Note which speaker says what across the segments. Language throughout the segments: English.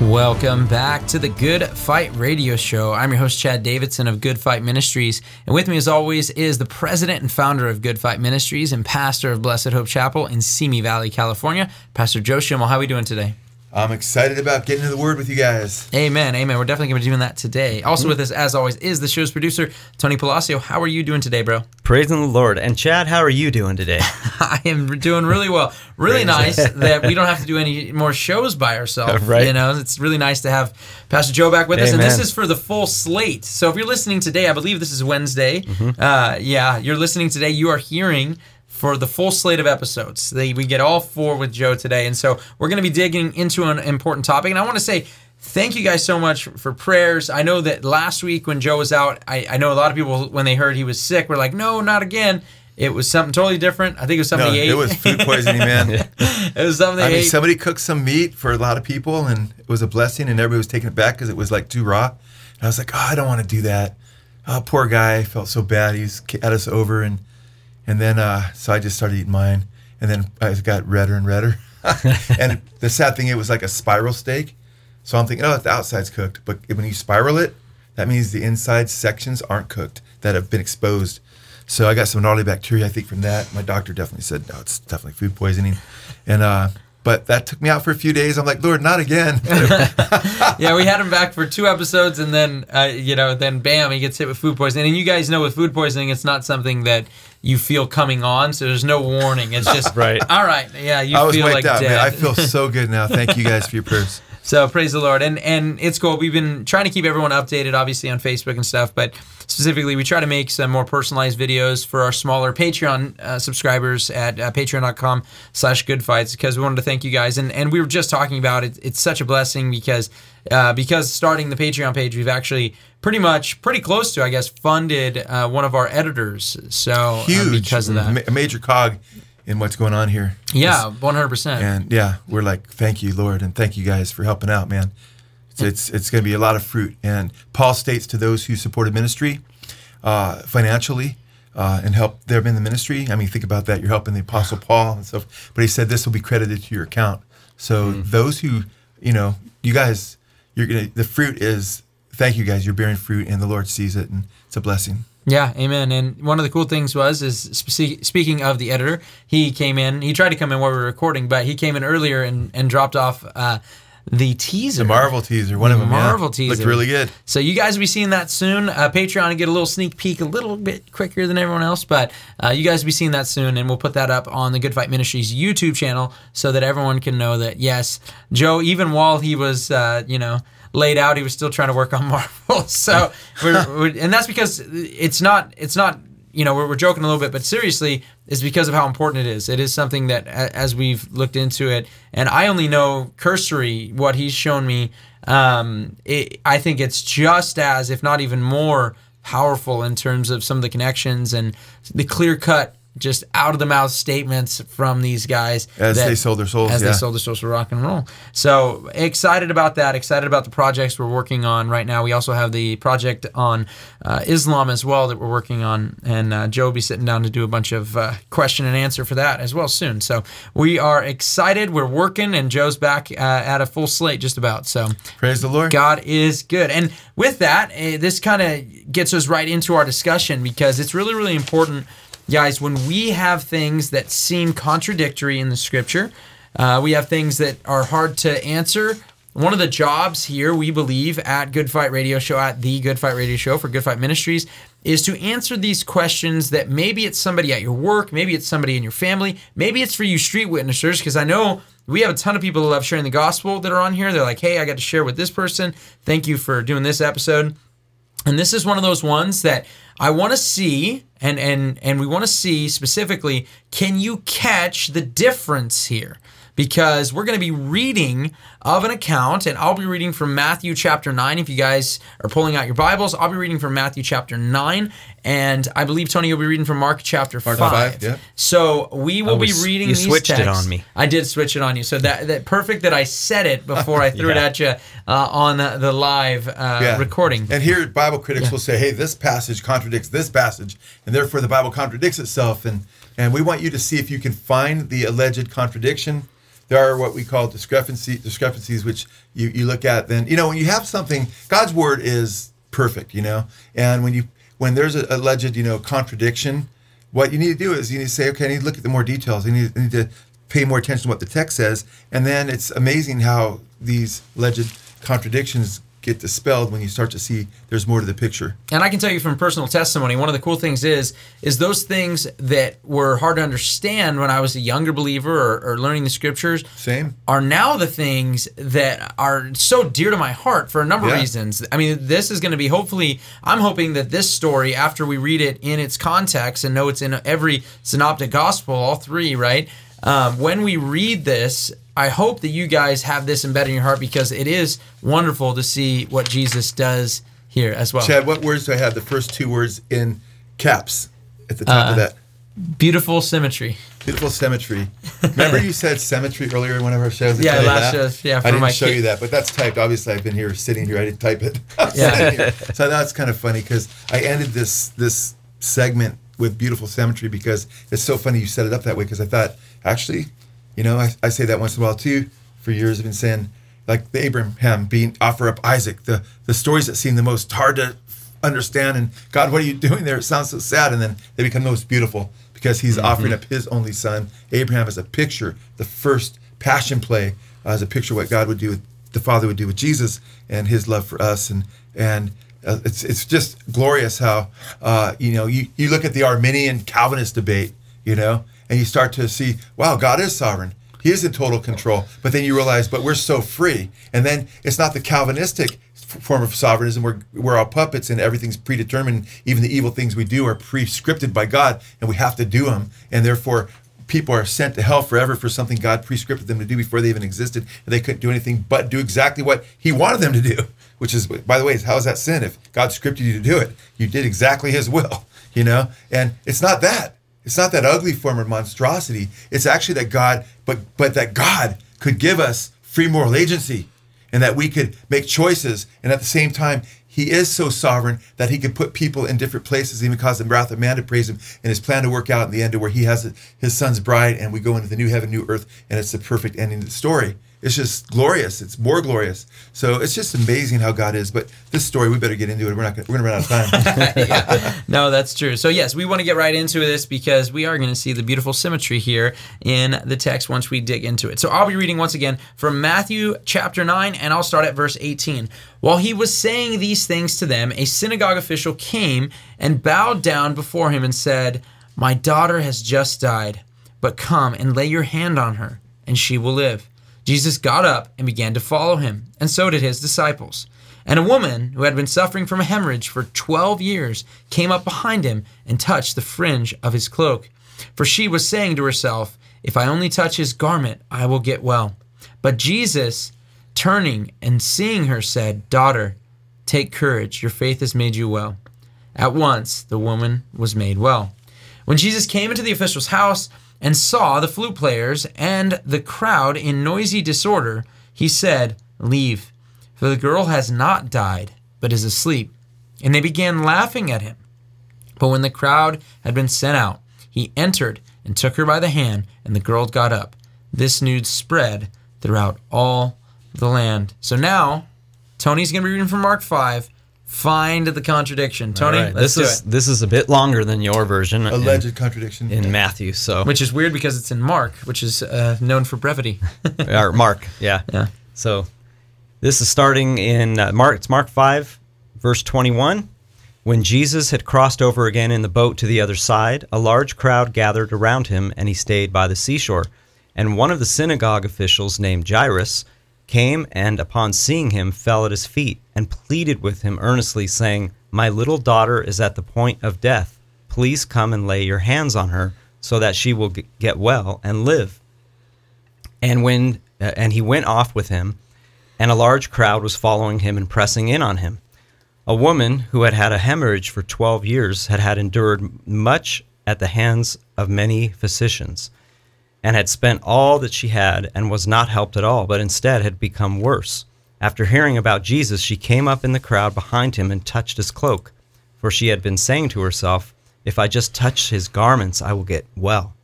Speaker 1: Welcome back to the Good Fight Radio Show. I'm your host, Chad Davidson of Good Fight Ministries. And with me, as always, is the president and founder of Good Fight Ministries and pastor of Blessed Hope Chapel in Simi Valley, California, Pastor Joe Schimmel. How are we doing today?
Speaker 2: I'm excited about getting to the word with you guys.
Speaker 1: Amen. Amen. We're definitely going to be doing that today. Also mm-hmm. with us, as always, is the show's producer, Tony Palacio. How are you doing today, bro?
Speaker 3: Praising the Lord. And Chad, how are you doing today?
Speaker 1: I am doing really well. Really nice that we don't have to do any more shows by ourselves. right. You know, it's really nice to have Pastor Joe back with Amen. us. And this is for the full slate. So if you're listening today, I believe this is Wednesday. Mm-hmm. Uh, yeah, you're listening today. You are hearing for the full slate of episodes. They, we get all four with Joe today. And so we're going to be digging into an important topic. And I want to say, thank you guys so much for prayers. I know that last week when Joe was out, I, I know a lot of people, when they heard he was sick, were like, no, not again. It was something totally different. I think it was something no, he ate.
Speaker 2: It was food poisoning, man.
Speaker 1: it was something I mean, ate.
Speaker 2: somebody cooked some meat for a lot of people, and it was a blessing, and everybody was taking it back because it was like too raw. And I was like, oh, I don't want to do that. Oh, poor guy. I felt so bad. He's had us over, and and then, uh, so I just started eating mine. And then I got redder and redder. and the sad thing, it was like a spiral steak. So I'm thinking, oh, the outside's cooked. But when you spiral it, that means the inside sections aren't cooked that have been exposed. So I got some gnarly bacteria, I think, from that. My doctor definitely said, no, it's definitely food poisoning. And uh, but that took me out for a few days. I'm like, Lord, not again.
Speaker 1: yeah, we had him back for two episodes, and then uh, you know, then bam, he gets hit with food poisoning. And you guys know with food poisoning, it's not something that you feel coming on, so there's no warning. It's just right. All right, yeah, you
Speaker 2: I was
Speaker 1: feel like
Speaker 2: out,
Speaker 1: dead.
Speaker 2: Man. I feel so good now. Thank you guys for your prayers.
Speaker 1: So praise the Lord, and and it's cool. We've been trying to keep everyone updated, obviously on Facebook and stuff, but specifically we try to make some more personalized videos for our smaller Patreon uh, subscribers at uh, Patreon.com/slash Good Fights because we wanted to thank you guys, and and we were just talking about it. It's such a blessing because uh, because starting the Patreon page, we've actually pretty much pretty close to, I guess, funded uh, one of our editors. So uh,
Speaker 2: huge
Speaker 1: because of that,
Speaker 2: a major cog in what's going on here.
Speaker 1: Yeah, one hundred percent.
Speaker 2: And yeah, we're like, thank you, Lord, and thank you guys for helping out, man. It's it's, it's going to be a lot of fruit. And Paul states to those who supported ministry uh, financially. Uh, and help them in the ministry. I mean, think about that. You're helping the Apostle Paul and stuff. But he said this will be credited to your account. So mm. those who, you know, you guys, you're gonna. The fruit is. Thank you guys. You're bearing fruit, and the Lord sees it, and it's a blessing.
Speaker 1: Yeah, amen. And one of the cool things was is speaking of the editor, he came in. He tried to come in while we were recording, but he came in earlier and, and dropped off uh, the teaser,
Speaker 2: the Marvel teaser, one the of them,
Speaker 1: Marvel
Speaker 2: yeah.
Speaker 1: teaser,
Speaker 2: looked really good.
Speaker 1: So you guys will be seeing that soon. Uh, Patreon and get a little sneak peek, a little bit quicker than everyone else, but uh, you guys will be seeing that soon, and we'll put that up on the Good Fight Ministries YouTube channel so that everyone can know that yes, Joe, even while he was, uh, you know laid out. He was still trying to work on Marvel. So, we're, we're, and that's because it's not it's not you know we're, we're joking a little bit, but seriously, is because of how important it is. It is something that as we've looked into it, and I only know cursory what he's shown me. Um, it, I think it's just as, if not even more, powerful in terms of some of the connections and the clear cut just out of the mouth statements from these guys
Speaker 2: as that, they sold their souls
Speaker 1: as
Speaker 2: yeah.
Speaker 1: they sold their souls for rock and roll. So excited about that excited about the projects we're working on right now. We also have the project on uh, islam as well that we're working on and uh, joe will be sitting down to do a bunch of uh, question and answer for that as well soon. So we are excited. We're working and joe's back uh, at a full slate just about so.
Speaker 2: Praise the lord.
Speaker 1: God is good. And with that eh, this kind of gets us right into our discussion because it's really really important Guys, when we have things that seem contradictory in the scripture, uh, we have things that are hard to answer. One of the jobs here, we believe, at Good Fight Radio Show, at the Good Fight Radio Show for Good Fight Ministries, is to answer these questions that maybe it's somebody at your work, maybe it's somebody in your family, maybe it's for you street witnessers, because I know we have a ton of people that love sharing the gospel that are on here. They're like, hey, I got to share with this person. Thank you for doing this episode. And this is one of those ones that I want to see and and and we want to see specifically can you catch the difference here because we're going to be reading of an account, and I'll be reading from Matthew chapter 9. If you guys are pulling out your Bibles, I'll be reading from Matthew chapter 9, and I believe, Tony, you'll be reading from Mark chapter
Speaker 2: Mark
Speaker 1: 5.
Speaker 2: five, yeah.
Speaker 1: So we will
Speaker 3: Oh, we
Speaker 1: be reading
Speaker 3: you
Speaker 1: these
Speaker 3: switched it on me.
Speaker 1: I did switch it on you. So that, that perfect that I said it before I threw it at you uh, on the, the live uh, recording.
Speaker 2: And here, Bible critics will say, "Hey, this passage contradicts this passage, and therefore the Bible contradicts itself." And and we want you to see if you can find the alleged contradiction. There are what we call discrepancy discrepancies, which you, you look at. Then you know when you have something, God's word is perfect, you know, and when you when there's an alleged you know contradiction, what you need to do is you need to say, okay, I need to look at the more details. I need, I need to pay more attention to what the text says, and then it's amazing how these alleged contradictions get dispelled when you start to see there's more to the picture.
Speaker 1: and I can tell you from personal testimony, one of the cool things is is those things that were hard to understand when I was a younger believer or, or learning the scriptures
Speaker 2: Same.
Speaker 1: are now the things that are so dear to my heart for a number of reasons. I mean, this is going to be hopefully, I'm hoping that this story, after we read it in its context and know it's in every synoptic gospel, all three, right? Um, when we read this, I hope that you guys have this embedded in your heart because it is wonderful to see what Jesus does here as well.
Speaker 2: Chad, what words do I have? The first two words in caps at the top
Speaker 1: Uh,
Speaker 2: of that.
Speaker 1: Beautiful symmetry.
Speaker 2: Beautiful symmetry. Remember you said symmetry earlier in one of our shows?
Speaker 1: Yeah, last shows, yeah, for
Speaker 2: I didn't show
Speaker 1: kid-
Speaker 2: you that, but that's typed. Obviously, I've been here sitting here. I didn't type it.
Speaker 1: Yeah.
Speaker 2: so that's kind of funny because I ended this this segment with beautiful symmetry because it's so funny you set it up that way because I thought actually, you know, I, I say that once in a while too. For years, I've been saying like the Abraham being offer up Isaac, the the stories that seem the most hard to understand and God, what are you doing there? It sounds so sad, and then they become the most beautiful because He's offering up His only Son. Abraham is a picture, the first passion play uh, as a picture of what God would do with the Father would do with Jesus and His love for us, and and uh, it's it's just glorious how uh, you know you you look at the Arminian Calvinist debate, you know, and you start to see, wow, God is sovereign. He is in total control. But then you realize, but we're so free. And then it's not the Calvinistic form of sovereignism where we're all puppets and everything's predetermined. Even the evil things we do are pre-scripted by God and we have to do them. And therefore, people are sent to hell forever for something God pre-scripted them to do before they even existed. And they couldn't do anything but do exactly what He wanted them to do. Which is, by the way, how is that sin? If God scripted you to do it, you did exactly His will. You know, and it's not that. It's not that ugly form of monstrosity. It's actually that God, but but that God could give us free moral agency, and that we could make choices, and at the same time, He is so sovereign that He could put people in different places, even cause the wrath of man to praise Him, and His plan to work out in the end, to where He has His Son's bride, and we go into the new heaven, new earth, and it's the perfect ending to the story. It's just glorious. It's more glorious. So it's just amazing how God is. But this story, we better get into it. We're not. Gonna, we're gonna run out of time.
Speaker 1: No, that's true. So yes, we want to get right into this because we are going to see the beautiful symmetry here in the text once we dig into it. So I'll be reading once again from Matthew chapter 9 and I'll start at verse 18. While he was saying these things to them, a synagogue official came and bowed down before him and said, "My daughter has just died, but come and lay your hand on her, and she will live." Jesus got up and began to follow him, and so did his disciples. And a woman who had been suffering from a hemorrhage for 12 years came up behind him and touched the fringe of his cloak. For she was saying to herself, If I only touch his garment, I will get well. But Jesus, turning and seeing her, said, Daughter, take courage, your faith has made you well. At once the woman was made well. When Jesus came into the official's house and saw the flute players and the crowd in noisy disorder, he said, Leave, for the girl has not died, but is asleep. And they began laughing at him. But when the crowd had been sent out, he entered and took her by the hand, and the girl got up. This news spread throughout all the land. So now, Tony's going to be reading from Mark 5. Find the contradiction. Tony,
Speaker 3: All right,
Speaker 1: let's
Speaker 3: this
Speaker 1: do
Speaker 3: is
Speaker 1: it.
Speaker 3: this is a bit longer than your version in-
Speaker 2: Alleged contradiction.
Speaker 3: in, Matthew. So
Speaker 1: Which is weird because it's in Mark, which is uh, known for brevity.
Speaker 3: or Mark, yeah.
Speaker 1: Yeah.
Speaker 3: So this is starting in uh, Mark. It's Mark five, verse twenty-one. When Jesus had crossed over again in the boat to the other side, a large crowd gathered around him, and he stayed by the seashore. And one of the synagogue officials, named Jairus, came and, upon seeing him, fell at his feet and pleaded with him earnestly, saying, My little daughter is at the point of death. Please come and lay your hands on her, so that she will get well and live. And when uh, and he went off with him, and a large crowd was following him and pressing in on him. A woman who had had a hemorrhage for 12 years had had endured much at the hands of many physicians and had spent all that she had and was not helped at all, but instead had become worse. After hearing about Jesus, she came up in the crowd behind him and touched his cloak, for she had been saying to herself, If I just touch his garments, I will get well.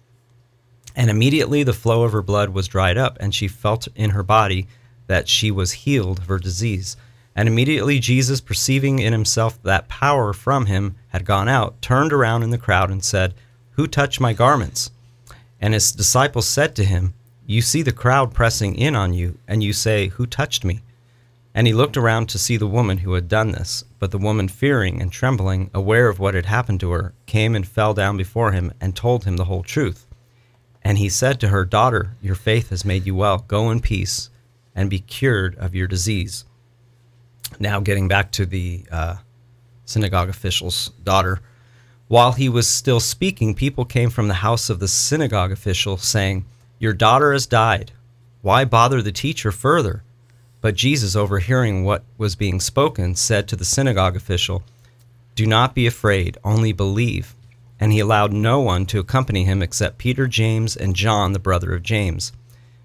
Speaker 3: And immediately the flow of her blood was dried up, and she felt in her body that she was healed of her disease. And immediately Jesus, perceiving in himself that power from him had gone out, turned around in the crowd and said, Who touched my garments? And his disciples said to him, You see the crowd pressing in on you, and you say, Who touched me? And he looked around to see the woman who had done this. But the woman, fearing and trembling, aware of what had happened to her, came and fell down before him and told him the whole truth. And he said to her, Daughter, your faith has made you well. Go in peace and be cured of your disease. Now, getting back to the uh, synagogue official's daughter. While he was still speaking, people came from the house of the synagogue official, saying, Your daughter has died. Why bother the teacher further? But Jesus, overhearing what was being spoken, said to the synagogue official, Do not be afraid, only believe. And he allowed no one to accompany him except Peter, James, and John, the brother of James.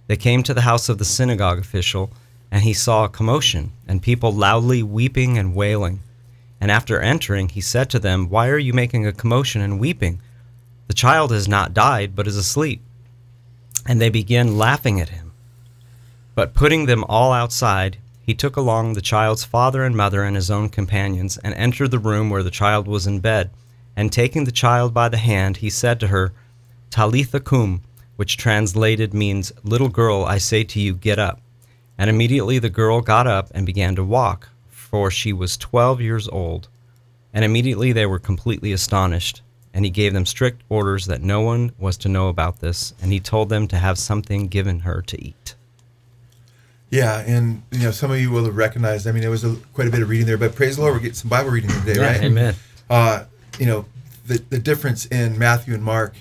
Speaker 3: They came to the house of the synagogue official, and he saw a commotion, and people loudly weeping and wailing. And after entering, he said to them, Why are you making a commotion and weeping? The child has not died, but is asleep. And they began laughing at him. But putting them all outside, he took along the child's father and mother and his own companions, and entered the room where the child was in bed. And taking the child by the hand, he said to her, Talitha cum, which translated means, Little girl, I say to you, get up. And immediately the girl got up and began to walk, for she was twelve years old. And immediately they were completely astonished. And he gave them strict orders that no one was to know about this, and he told them to have something given her to eat.
Speaker 2: Yeah, and you know some of you will have recognized. I mean, there was a, quite a bit of reading there, but praise the Lord, we're getting some Bible reading today, right?
Speaker 3: Amen.
Speaker 2: Uh, you know, the the difference in Matthew and Mark,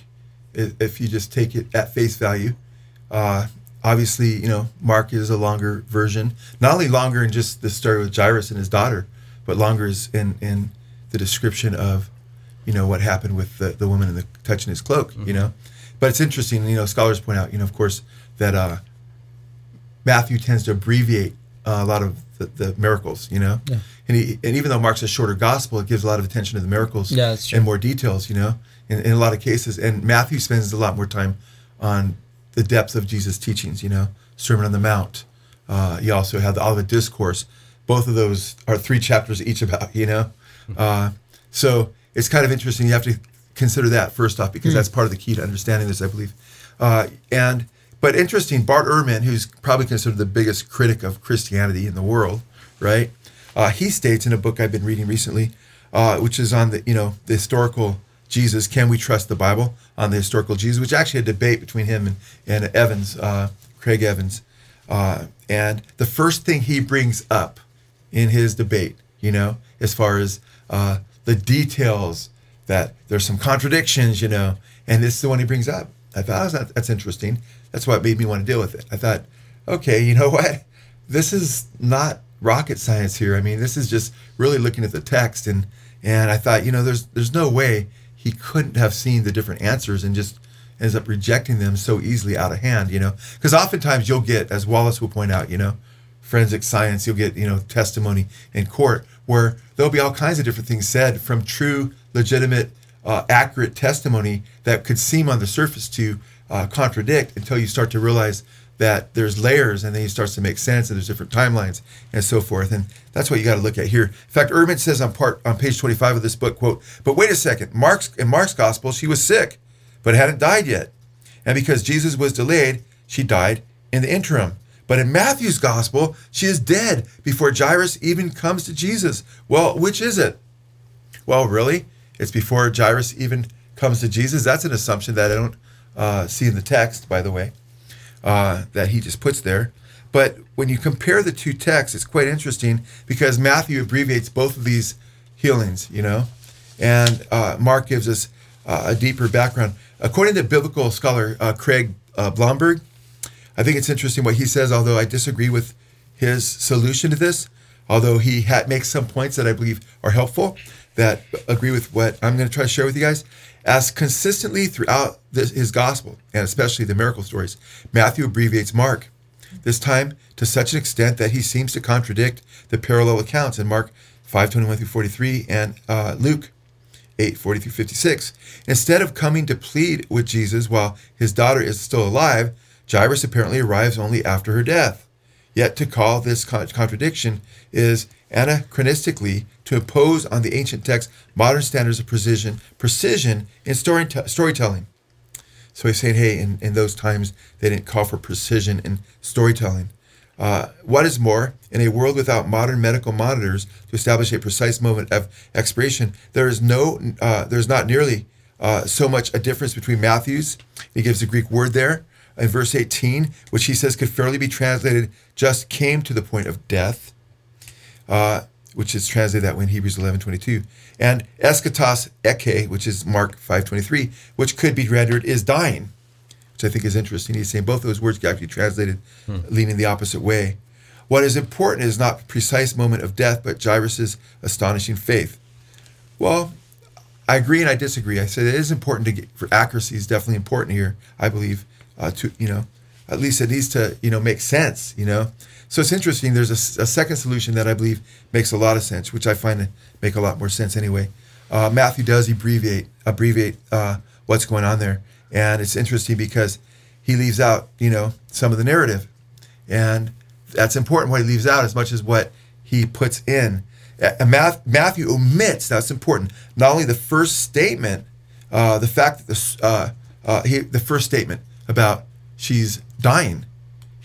Speaker 2: is, if you just take it at face value, uh, obviously, you know, Mark is a longer version. Not only longer in just the story with Jairus and his daughter, but longer is in in the description of, you know, what happened with the, the woman in the touching his cloak. You know, but it's interesting. You know, scholars point out, you know, of course, that uh, Matthew tends to abbreviate uh, a lot of the, the miracles. You know,
Speaker 1: Yeah.
Speaker 2: and he, and even though Mark's a shorter gospel, it gives a lot of attention to the miracles
Speaker 1: Yeah,
Speaker 2: and more details. You know, in, in a lot of cases, and Matthew spends a lot more time on the depth of Jesus' teachings. You know, Sermon on the Mount. Uh, you also have the Olivet Discourse. Both of those are three chapters each about. You know, uh, so it's kind of interesting. You have to consider that first off because that's part of the key to understanding this, I believe. Uh, and but interesting, Bart Ehrman, who's probably considered the biggest critic of Christianity in the world, right? Uh, he states in a book I've been reading recently, uh, which is on the you know the historical Jesus. Can we trust the Bible on the historical Jesus? Which actually a debate between him and, and Evans, uh, Craig Evans. Uh, and the first thing he brings up in his debate, you know, as far as uh, the details that there's some contradictions, you know, and this is the one he brings up. I thought oh, that, that's interesting. That's what made me want to deal with it. I thought, okay, you know what? This is not rocket science here. I mean, this is just really looking at the text, and and I thought, you know, there's there's no way he couldn't have seen the different answers and just ends up rejecting them so easily out of hand, you know, because oftentimes you'll get, as Wallace will point out, you know, forensic science, you'll get, you know, testimony in court where there'll be all kinds of different things said from true, legitimate, uh, accurate testimony that could seem on the surface to uh, contradict until you start to realize that there's layers and then it starts to make sense and there's different timelines and so forth. And that's what you got to look at here. In fact, Ehrman says on part on page 25 of this book, quote, but wait a second, Mark's in Mark's gospel, she was sick, but hadn't died yet. And because Jesus was delayed, she died in the interim. But in Matthew's gospel, she is dead before Jairus even comes to Jesus. Well, which is it? Well, really? It's before Jairus even comes to Jesus. That's an assumption that I don't uh, see in the text, by the way, uh, that he just puts there. But when you compare the two texts, it's quite interesting because Matthew abbreviates both of these healings, you know, and uh, Mark gives us uh, a deeper background. According to biblical scholar uh, Craig uh, Blomberg, I think it's interesting what he says, although I disagree with his solution to this, although he ha- makes some points that I believe are helpful that agree with what I'm going to try to share with you guys. As consistently throughout this, his gospel, and especially the miracle stories, Matthew abbreviates Mark, this time to such an extent that he seems to contradict the parallel accounts in Mark 5:21 through 43 and uh, Luke 8 40 through 56. Instead of coming to plead with Jesus while his daughter is still alive, Jairus apparently arrives only after her death. Yet to call this contradiction is anachronistically to impose on the ancient text modern standards of precision, precision in story t- storytelling. So he's saying, hey, in, in those times, they didn't call for precision in storytelling. Uh, what is more, in a world without modern medical monitors to establish a precise moment of expiration, there is no, uh, there's not nearly uh, so much a difference between Matthew's. He gives a Greek word there in verse 18, which he says could fairly be translated just came to the point of death, uh, which is translated that way in Hebrews 11 22. And eschatos echei, which is Mark 5.23, which could be rendered is dying which I think is interesting. He's saying both those words can actually be translated hmm. leaning the opposite way. What is important is not precise moment of death, but Jairus' astonishing faith. Well, I agree and I disagree. I said it is important to get for accuracy is definitely important here. I believe uh, to you know at least it needs to you know make sense. You know, so it's interesting. There's a, a second solution that I believe makes a lot of sense, which I find make a lot more sense anyway. Uh, Matthew does abbreviate abbreviate uh, what's going on there. And it's interesting because he leaves out, you know, some of the narrative. And that's important what he leaves out as much as what he puts in. Matthew omits, that's important, not only the first statement, uh, the fact that the, uh, uh, he, the first statement about she's dying.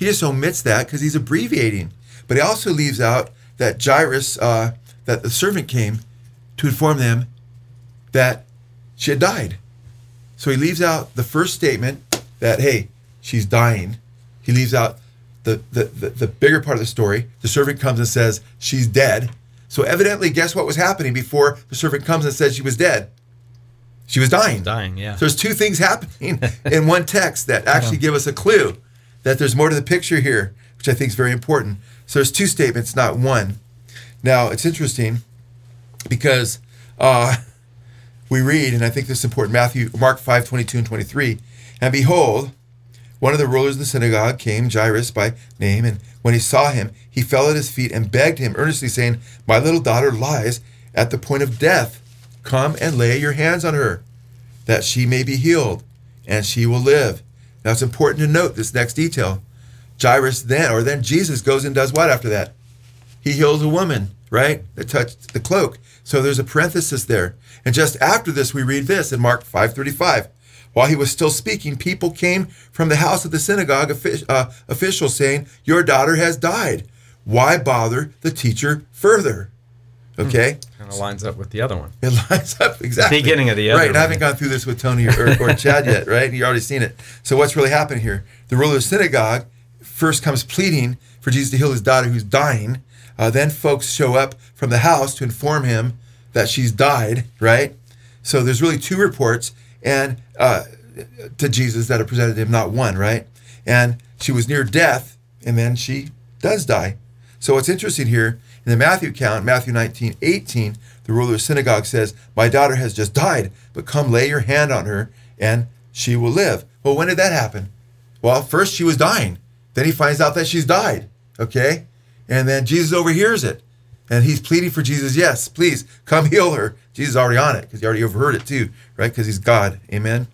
Speaker 2: He just omits that because he's abbreviating. But he also leaves out that Jairus, uh, that the servant came to inform them that she had died. So he leaves out the first statement that, hey, she's dying. He leaves out the, the, the, the, bigger part of the story. The servant comes and says, she's dead. So evidently, guess what was happening before the servant comes and says she was dead? She was dying.
Speaker 1: Dying, yeah.
Speaker 2: So there's two things happening in one text that actually give us a clue that there's more to the picture here, which I think is very important. So there's two statements, not one. Now, it's interesting because uh, we read, and I think this is important, Matthew, Mark 5, 22 and 23. And behold, one of the rulers of the synagogue came, Jairus by name, and when he saw him, he fell at his feet and begged him earnestly, saying, My little daughter lies at the point of death. Come and lay your hands on her, that she may be healed, and she will live. Now it's important to note this next detail. Jairus then, or then Jesus goes and does what after that? He heals a woman, right? That touched the cloak. So there's a parenthesis there. And just after this, we read this in Mark 5:35. While he was still speaking, people came from the house of the synagogue uh, official saying, "Your daughter has died. Why bother the teacher further?" Hmm. Okay.
Speaker 1: Kind of lines up with the other one.
Speaker 2: It lines up exactly.
Speaker 1: Beginning of the other.
Speaker 2: Right. And I haven't gone through this with Tony or, or Chad yet, right? You've already seen it. So what's really happening here? The ruler of the synagogue first comes pleading for Jesus to heal his daughter who's dying. Uh, then folks show up from the house to inform him that she's died, right? So there's really two reports and uh, to Jesus that are presented to him, not one, right? And she was near death, and then she does die. So what's interesting here in the Matthew account, Matthew 19, 18, the ruler of the synagogue says, My daughter has just died, but come lay your hand on her and she will live. Well, when did that happen? Well, first she was dying. Then he finds out that she's died. Okay? And then Jesus overhears it. And he's pleading for Jesus, yes, please come heal her. Jesus is already on it because he already overheard it too, right? Because he's God. Amen.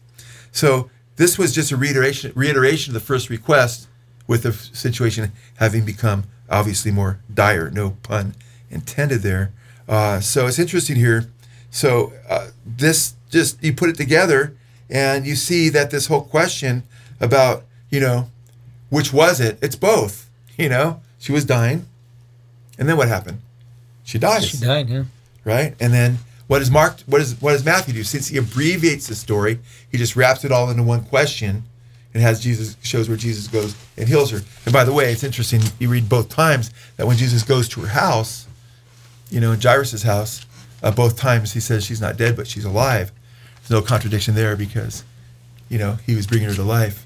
Speaker 2: So this was just a reiteration, reiteration of the first request with the situation having become obviously more dire. No pun intended there. Uh, so it's interesting here. So uh, this just, you put it together and you see that this whole question about, you know, which was it? It's both. You know, she was dying. And then what happened? she dies.
Speaker 1: She died, yeah.
Speaker 2: Right? And then what does Mark what does what does Matthew do? Since he abbreviates the story, he just wraps it all into one question and has Jesus shows where Jesus goes and heals her. And by the way, it's interesting, you read both times that when Jesus goes to her house, you know, in Jairus' house, uh, both times he says she's not dead, but she's alive. There's no contradiction there because, you know, he was bringing her to life.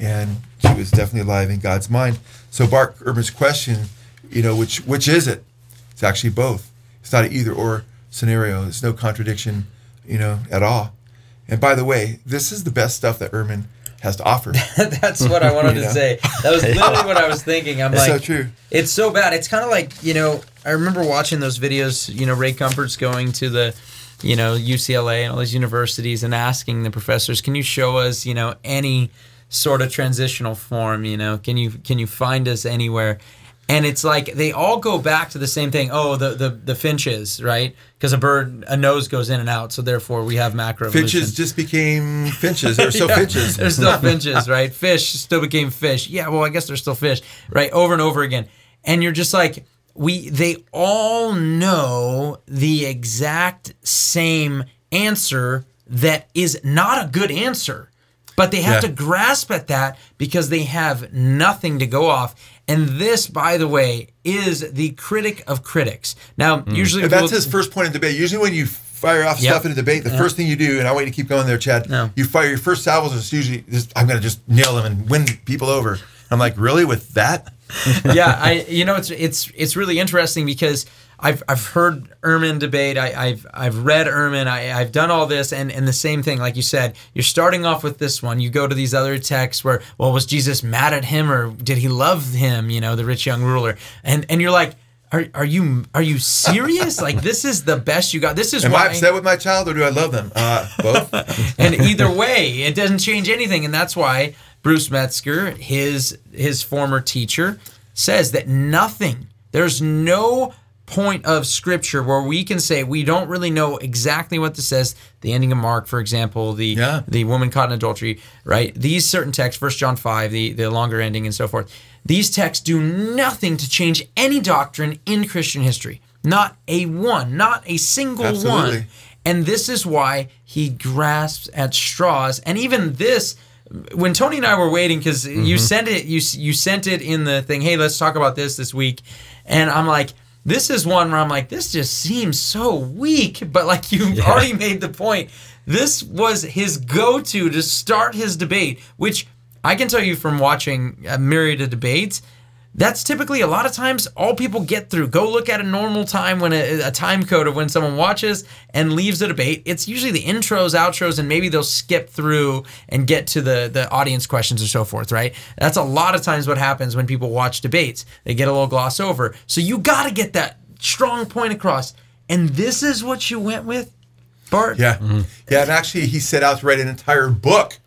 Speaker 2: And she was definitely alive in God's mind. So Bart Ehrman's question, you know, which which is it? It's actually both. It's not an either or scenario. There's no contradiction, you know, at all. And by the way, this is the best stuff that Ehrman has to offer.
Speaker 1: That's what I wanted to
Speaker 2: Yeah.
Speaker 1: say. That was literally what I was thinking. I'm
Speaker 2: It's
Speaker 1: like,
Speaker 2: so true.
Speaker 1: It's so bad. It's kind of like you know. I remember watching those videos. You know, Ray Comfort's going to the, you know, UCLA and all these universities and asking the professors, "Can you show us, you know, any sort of transitional form? You know, can you can you find us anywhere?" And it's like they all go back to the same thing. Oh, the the, the finches, right? Because a bird, a nose goes in and out, so therefore we have macro.
Speaker 2: Finches just became finches. They're so
Speaker 1: Yeah,
Speaker 2: finches.
Speaker 1: They're still finches, right? Fish still became fish. Yeah, well, I guess they're still fish, right? Over and over again. And you're just like, we they all know the exact same answer that is not a good answer. But they have
Speaker 2: Yeah.
Speaker 1: to grasp at that because they have nothing to go off. And this, by the way, is the critic of critics. Now, hmm. usually
Speaker 2: And that's
Speaker 1: people-
Speaker 2: his first point of debate. Usually, when you fire off
Speaker 1: Yep.
Speaker 2: stuff in a debate, the first thing you do, and I want you to keep going there, Chad.
Speaker 1: No.
Speaker 2: You fire your first salvos. and It's usually just, I'm going to just nail them and win people over. I'm like, really with that?
Speaker 1: yeah, I you know it's it's it's really interesting because I've I've heard Ehrman debate. I, I've I've read Ehrman. I, I've done all this, and and the same thing, like you said, you're starting off with this one. You go to these other texts where, well, was Jesus mad at him or did he love him? You know, the rich young ruler, and and you're like. Are, are you are you serious? like this is the best you got. This is
Speaker 2: Am
Speaker 1: why
Speaker 2: I upset with my child or do I love them? Uh, both.
Speaker 1: and either way, it doesn't change anything, and that's why Bruce Metzger, his his former teacher, says that nothing. There's no point of scripture where we can say we don't really know exactly what this says. The ending of Mark, for example, the
Speaker 2: Yeah.
Speaker 1: the woman caught in adultery, right? These certain texts, First John five, the the longer ending, and so forth. These texts do nothing to change any doctrine in Christian history. Not a one, not a single
Speaker 2: Absolutely.
Speaker 1: one. And this is why he grasps at straws. And even this, when Tony and I were waiting, because you mm-hmm. sent it, you you sent it in the thing. Hey, let's talk about this this week. And I'm like, this is one where I'm like, this just seems so weak. But like you've already made the point. This was his go-to to start his debate, which I can tell you from watching a myriad of debates that's typically a lot of times all people get through. Go look at a normal time when a, a time code of when someone watches and leaves a debate. It's usually the intros, outros, and maybe they'll skip through and get to the the audience questions or so forth. Right? That's a lot of times what happens when people watch debates. They get a little gloss over. So you got to get that strong point across. And this is what you went with, Bart.
Speaker 2: Yeah. Mm-hmm. Yeah. And actually, he set out to write an entire book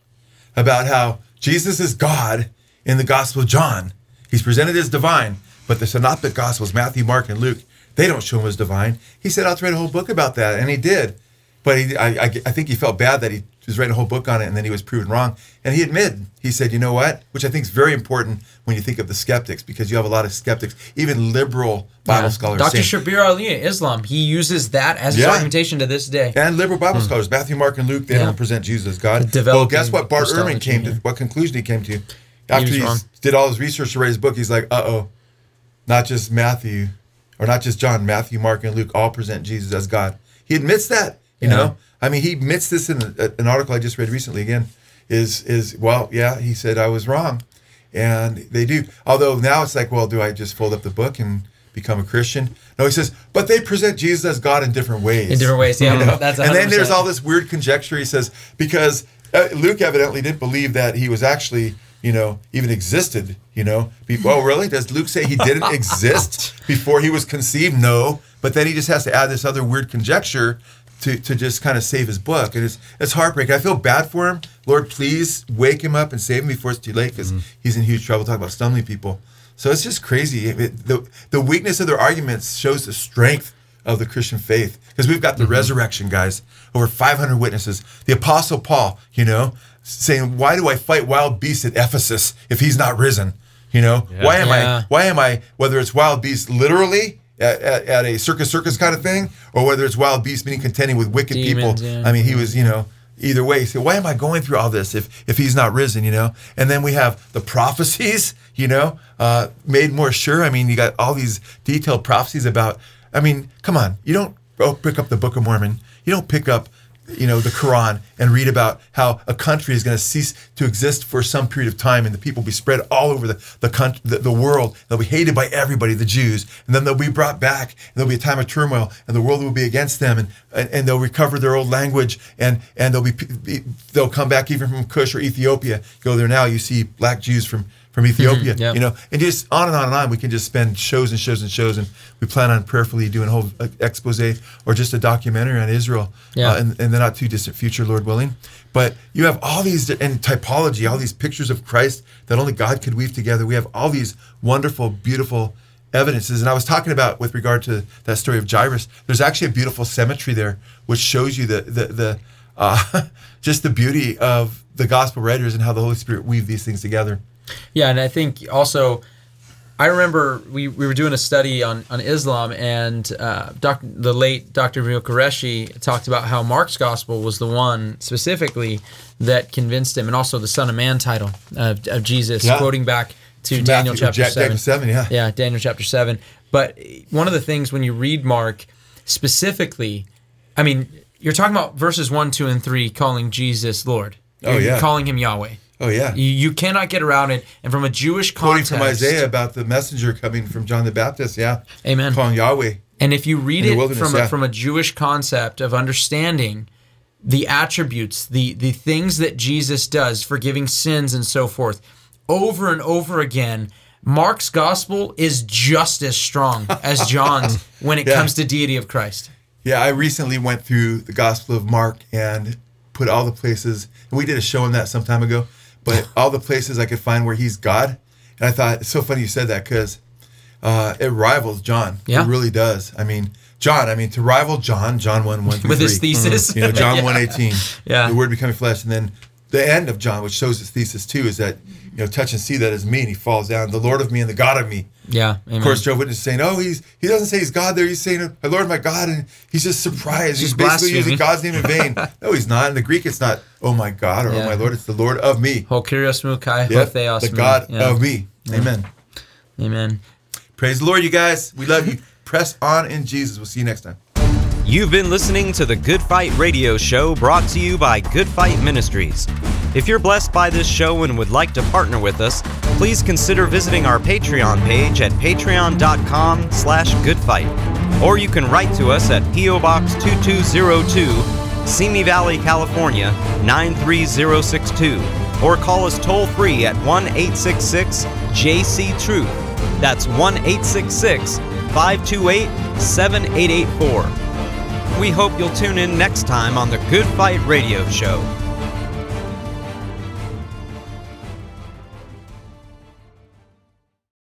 Speaker 2: about how Jesus is God in the Gospel of John. He's presented as divine, but the synoptic Gospels, Matthew, Mark, and Luke, they don't show him as divine. He said, I'll write a whole book about that, and he did. But he, I, I, I think he felt bad that he was writing a whole book on it, and then he was proven wrong. And he admitted, he said, you know what? Which I think is very important when you think of the skeptics, because you have a lot of skeptics, even liberal Bible scholars.
Speaker 1: Dr.
Speaker 2: saying-
Speaker 1: Shabir Ally, Islam, he uses that as his
Speaker 2: Yeah.
Speaker 1: argumentation to this day.
Speaker 2: and liberal Bible scholars, Matthew, Mark, and Luke, they
Speaker 1: Hmm. Yeah.
Speaker 2: don't present Jesus as God. Well, guess what? Bart Ehrman
Speaker 1: Christology,
Speaker 2: came to what conclusion he came to after he did all his research to write his book. He's like, uh oh, not just Matthew, or not just John, Matthew, Mark, and Luke all present Jesus as God. He admits that. You
Speaker 1: Yeah.
Speaker 2: know, I mean, he admits this in a, an article I just read recently. Again, is is well, yeah, he said I was wrong, and they do. Although now it's like, well, do I just fold up the book and become a Christian? No, he says, but they present Jesus as God in different ways
Speaker 1: In different ways, yeah.
Speaker 2: you know?
Speaker 1: That's
Speaker 2: and then there's all this weird conjecture. He says because uh, Luke evidently didn't believe that he was actually, you know, even existed. You know, Be- oh really? Does Luke say he didn't exist before he was conceived? No, but then he just has to add this other weird conjecture. To, to just kind of save his book and it's it's heartbreaking. I feel bad for him. Lord, please wake him up and save him before it's too late because mm-hmm. he's in huge trouble. Talking about stumbling people, so it's just crazy. It- the the weakness of their arguments shows the strength of the Christian faith because we've got the mm-hmm. resurrection, guys. Over 500 witnesses. The Apostle Paul, you know, saying, "Why do I fight wild beasts at Ephesus if he's not risen?" You know, why am
Speaker 1: Yeah.
Speaker 2: I? Why am I? Whether it's wild beasts literally at, at, at a circus circus kind of thing, or whether it's wild beasts meaning contending with wicked
Speaker 1: Demons,
Speaker 2: people.
Speaker 1: yeah.
Speaker 2: I mean, he was, you know. Either way, he said, "Why am I going through all this if if he's not risen?" You know, and then we have the prophecies, you know, uh, made more sure. I mean, you got all these detailed prophecies about. I mean, come on, you don't oh, pick up the Book of Mormon. You don't pick up you know, the Quran and read about how a country is going to cease to exist for some period of time, and the people will be spread all over the the, country, the the world. They'll be hated by everybody, the Jews, and then they'll be brought back. And there'll be a time of turmoil, and the world will be against them, and and, and they'll recover their old language, and and they'll be, be they'll come back even from Kush or Ethiopia. Go there now, you see black Jews from from Ethiopia,
Speaker 1: yeah.
Speaker 2: you know, and just on and on and on. We can just spend shows and shows and shows, and we plan on prayerfully doing a whole uh, expose or just a documentary on Israel
Speaker 1: Yeah.
Speaker 2: uh, in, in the not too distant future, Lord willing. But you have all these and typology, all these pictures of Christ that only God could weave together. We have all these wonderful, beautiful evidences. And I was talking about with regard to that story of Jairus. There's actually a beautiful cemetery there, which shows you the the the uh, just the beauty of the gospel writers and how the Holy Spirit weave these things together.
Speaker 1: Yeah, and I think also, I remember we, we were doing a study on, on Islam, and uh, doc, the late Dr. Nabeel Qureshi talked about how Mark's gospel was the one specifically that convinced him, and also the Son of Man title of, of Jesus,
Speaker 2: Yeah.
Speaker 1: quoting back to Daniel chapter
Speaker 2: Ja-
Speaker 1: 7.
Speaker 2: Daniel 7, yeah.
Speaker 1: Yeah, Daniel chapter 7. But one of the things when you read Mark specifically, I mean, you're talking about verses 1, 2, and 3 calling Jesus Lord.
Speaker 2: Oh, yeah.
Speaker 1: Calling him Yahweh.
Speaker 2: Oh yeah.
Speaker 1: You, you cannot get around it. And from a Jewish
Speaker 2: Quoting
Speaker 1: context,
Speaker 2: from Isaiah about the messenger coming from John the Baptist, yeah.
Speaker 1: Amen.
Speaker 2: Calling Yahweh.
Speaker 1: and if you read it from a, from a Jewish concept of understanding the attributes, the the things that Jesus does, forgiving sins and so forth, over and over again, Mark's gospel is just as strong as John's when it
Speaker 2: Yeah.
Speaker 1: comes to deity of Christ.
Speaker 2: Yeah, I recently went through the Gospel of Mark and put all the places, and we did a show on that some time ago, but all the places I could find where he's God. And I thought, it's so funny you said that because uh, it rivals John.
Speaker 1: Yeah.
Speaker 2: It really does. I mean, John, I mean, to rival John, John 1, 1 through
Speaker 1: With his
Speaker 2: 3.
Speaker 1: thesis.
Speaker 2: You know, John
Speaker 1: Yeah.
Speaker 2: 118.
Speaker 1: Yeah.
Speaker 2: The word becoming flesh. And then the end of John, which shows his thesis too, is that, you know, touch and see that is me. And he falls down, the Lord of me and the God of me.
Speaker 1: Yeah. Amen.
Speaker 2: Of course, Jehovah Witness is saying, "Oh, he's he doesn't say he's God there. He's saying, my Lord, my God," and he's just surprised. He's
Speaker 1: Just
Speaker 2: basically using. God's name in vain. no, he's not. In the Greek, it's not, "Oh my God" or
Speaker 1: Yeah.
Speaker 2: "Oh my Lord." It's the Lord of me.
Speaker 1: Ho Kyrios mu kai,
Speaker 2: Yep,
Speaker 1: theos
Speaker 2: the. God
Speaker 1: Yeah.
Speaker 2: of me. Amen.
Speaker 1: Amen.
Speaker 2: Praise the Lord, you guys. We love you. Press on in Jesus. We'll see you next time.
Speaker 3: You've been listening to the Good Fight Radio Show brought to you by Good Fight Ministries. If you're blessed by this show and would like to partner with us, please consider visiting our Patreon page at patreon.com slash goodfight. Or you can write to us at P.O. Box 2202, Simi Valley, California 93062. Or call us toll free at 1 866 JC Truth. That's 1 866 528 7884. We hope you'll tune in next time on the Good Fight Radio Show.